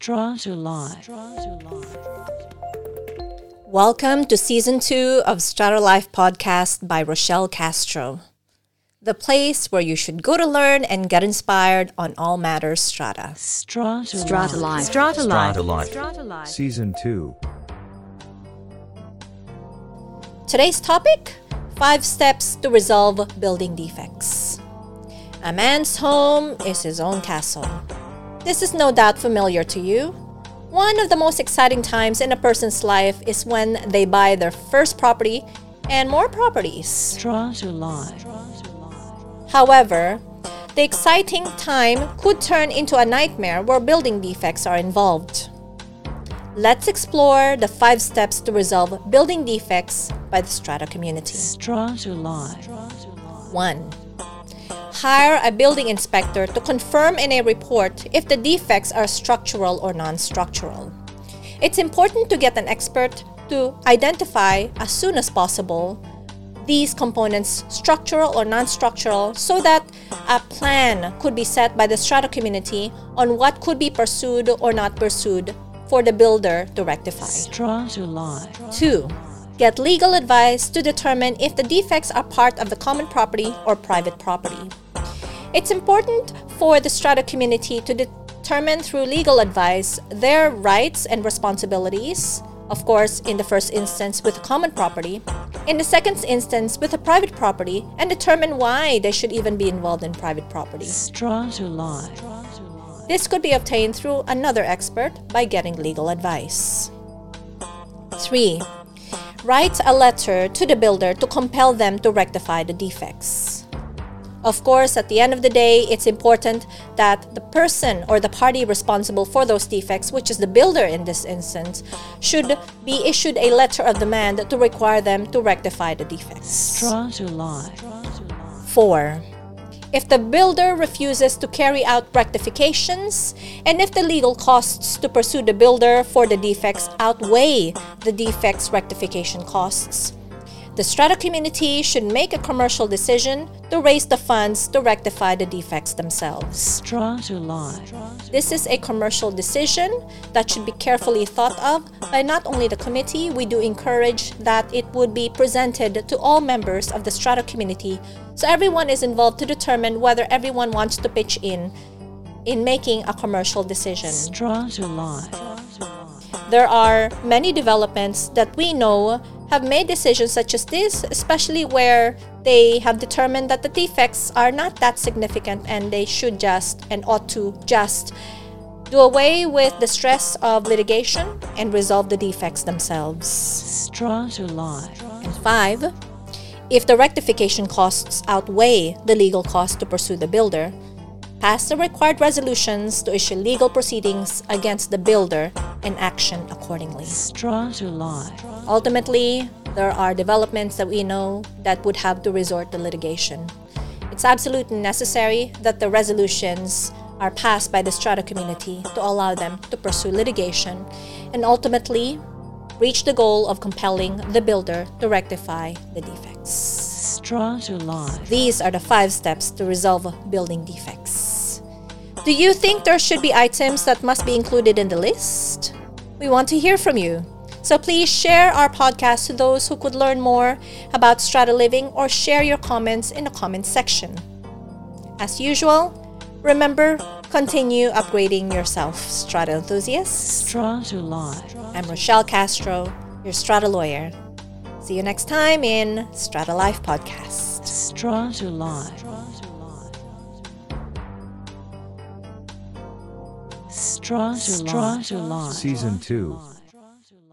Strata Life. Welcome to season two of Strata Life podcast by Rochelle Castro, the place where you should go to learn and get inspired on all matters strata. Strata, Strata Life. Strata Life. Strata Life. Strata Life. Life. Season 2. Today's topic Five Steps to Resolve Building Defects. A man's home is his own castle. This is no doubt familiar to you. One of the most exciting times in a person's life is when they buy their first property and more properties. Strata Life. However, the exciting time could turn into a nightmare where building defects are involved. Let's explore the five steps to resolve building defects by the strata community. Strata Life. 1. Hire a building inspector to confirm in a report if the defects are structural or non structural. It's important to get an expert to identify as soon as possible these components, structural or non structural, so that a plan could be set by the strata community on what could be pursued or not pursued for the builder to rectify. Strata Life. 2. Get legal advice to determine if the defects are part of the common property or private property. It's important for the strata community to determine through legal advice their rights and responsibilities, of course, in the first instance with common property, in the second instance with a private property, and determine why they should even be involved in private property. Strata Life. This could be obtained through another expert by getting legal advice. 3. Write a letter to the builder to compel them to rectify the defects. Of course, at the end of the day, it's important that the person or the party responsible for those defects, which is the builder in this instance, should be issued a letter of demand to require them to rectify the defects. Strata Life. 4. If the builder refuses to carry out rectifications, and if the legal costs to pursue the builder for the defects outweigh the defects rectification costs, the strata community should make a commercial decision to raise the funds to rectify the defects themselves. Strata Life. This is a commercial decision that should be carefully thought of by not only the committee, we do encourage that it would be presented to all members of the strata community so everyone is involved to determine whether everyone wants to pitch in in making a commercial decision. Strata Life. There are many developments that we know have made decisions such as this, especially where they have determined that the defects are not that significant and they should just and ought to just do away with the stress of litigation and resolve the defects themselves. Strata Life. And five, if the rectification costs outweigh the legal cost to pursue the builder, pass the required resolutions to issue legal proceedings against the builder and action accordingly. Strata Life. Ultimately, there are developments that we know that would have to resort to litigation. It's absolutely necessary that the resolutions are passed by the strata community to allow them to pursue litigation and ultimately reach the goal of compelling the builder to rectify the defects. Strata Life. These are the five steps to resolve building defects. Do you think there should be items that must be included in the list? We want to hear from you. So please share our podcast to those who could learn more about strata living or share your comments in the comments section. As usual, remember continue upgrading yourself, strata enthusiasts. Strata Life. I'm Rochelle Castro, your strata lawyer. See you next time in Strata Life Podcast. Strata Life. Strata Life. Season 2.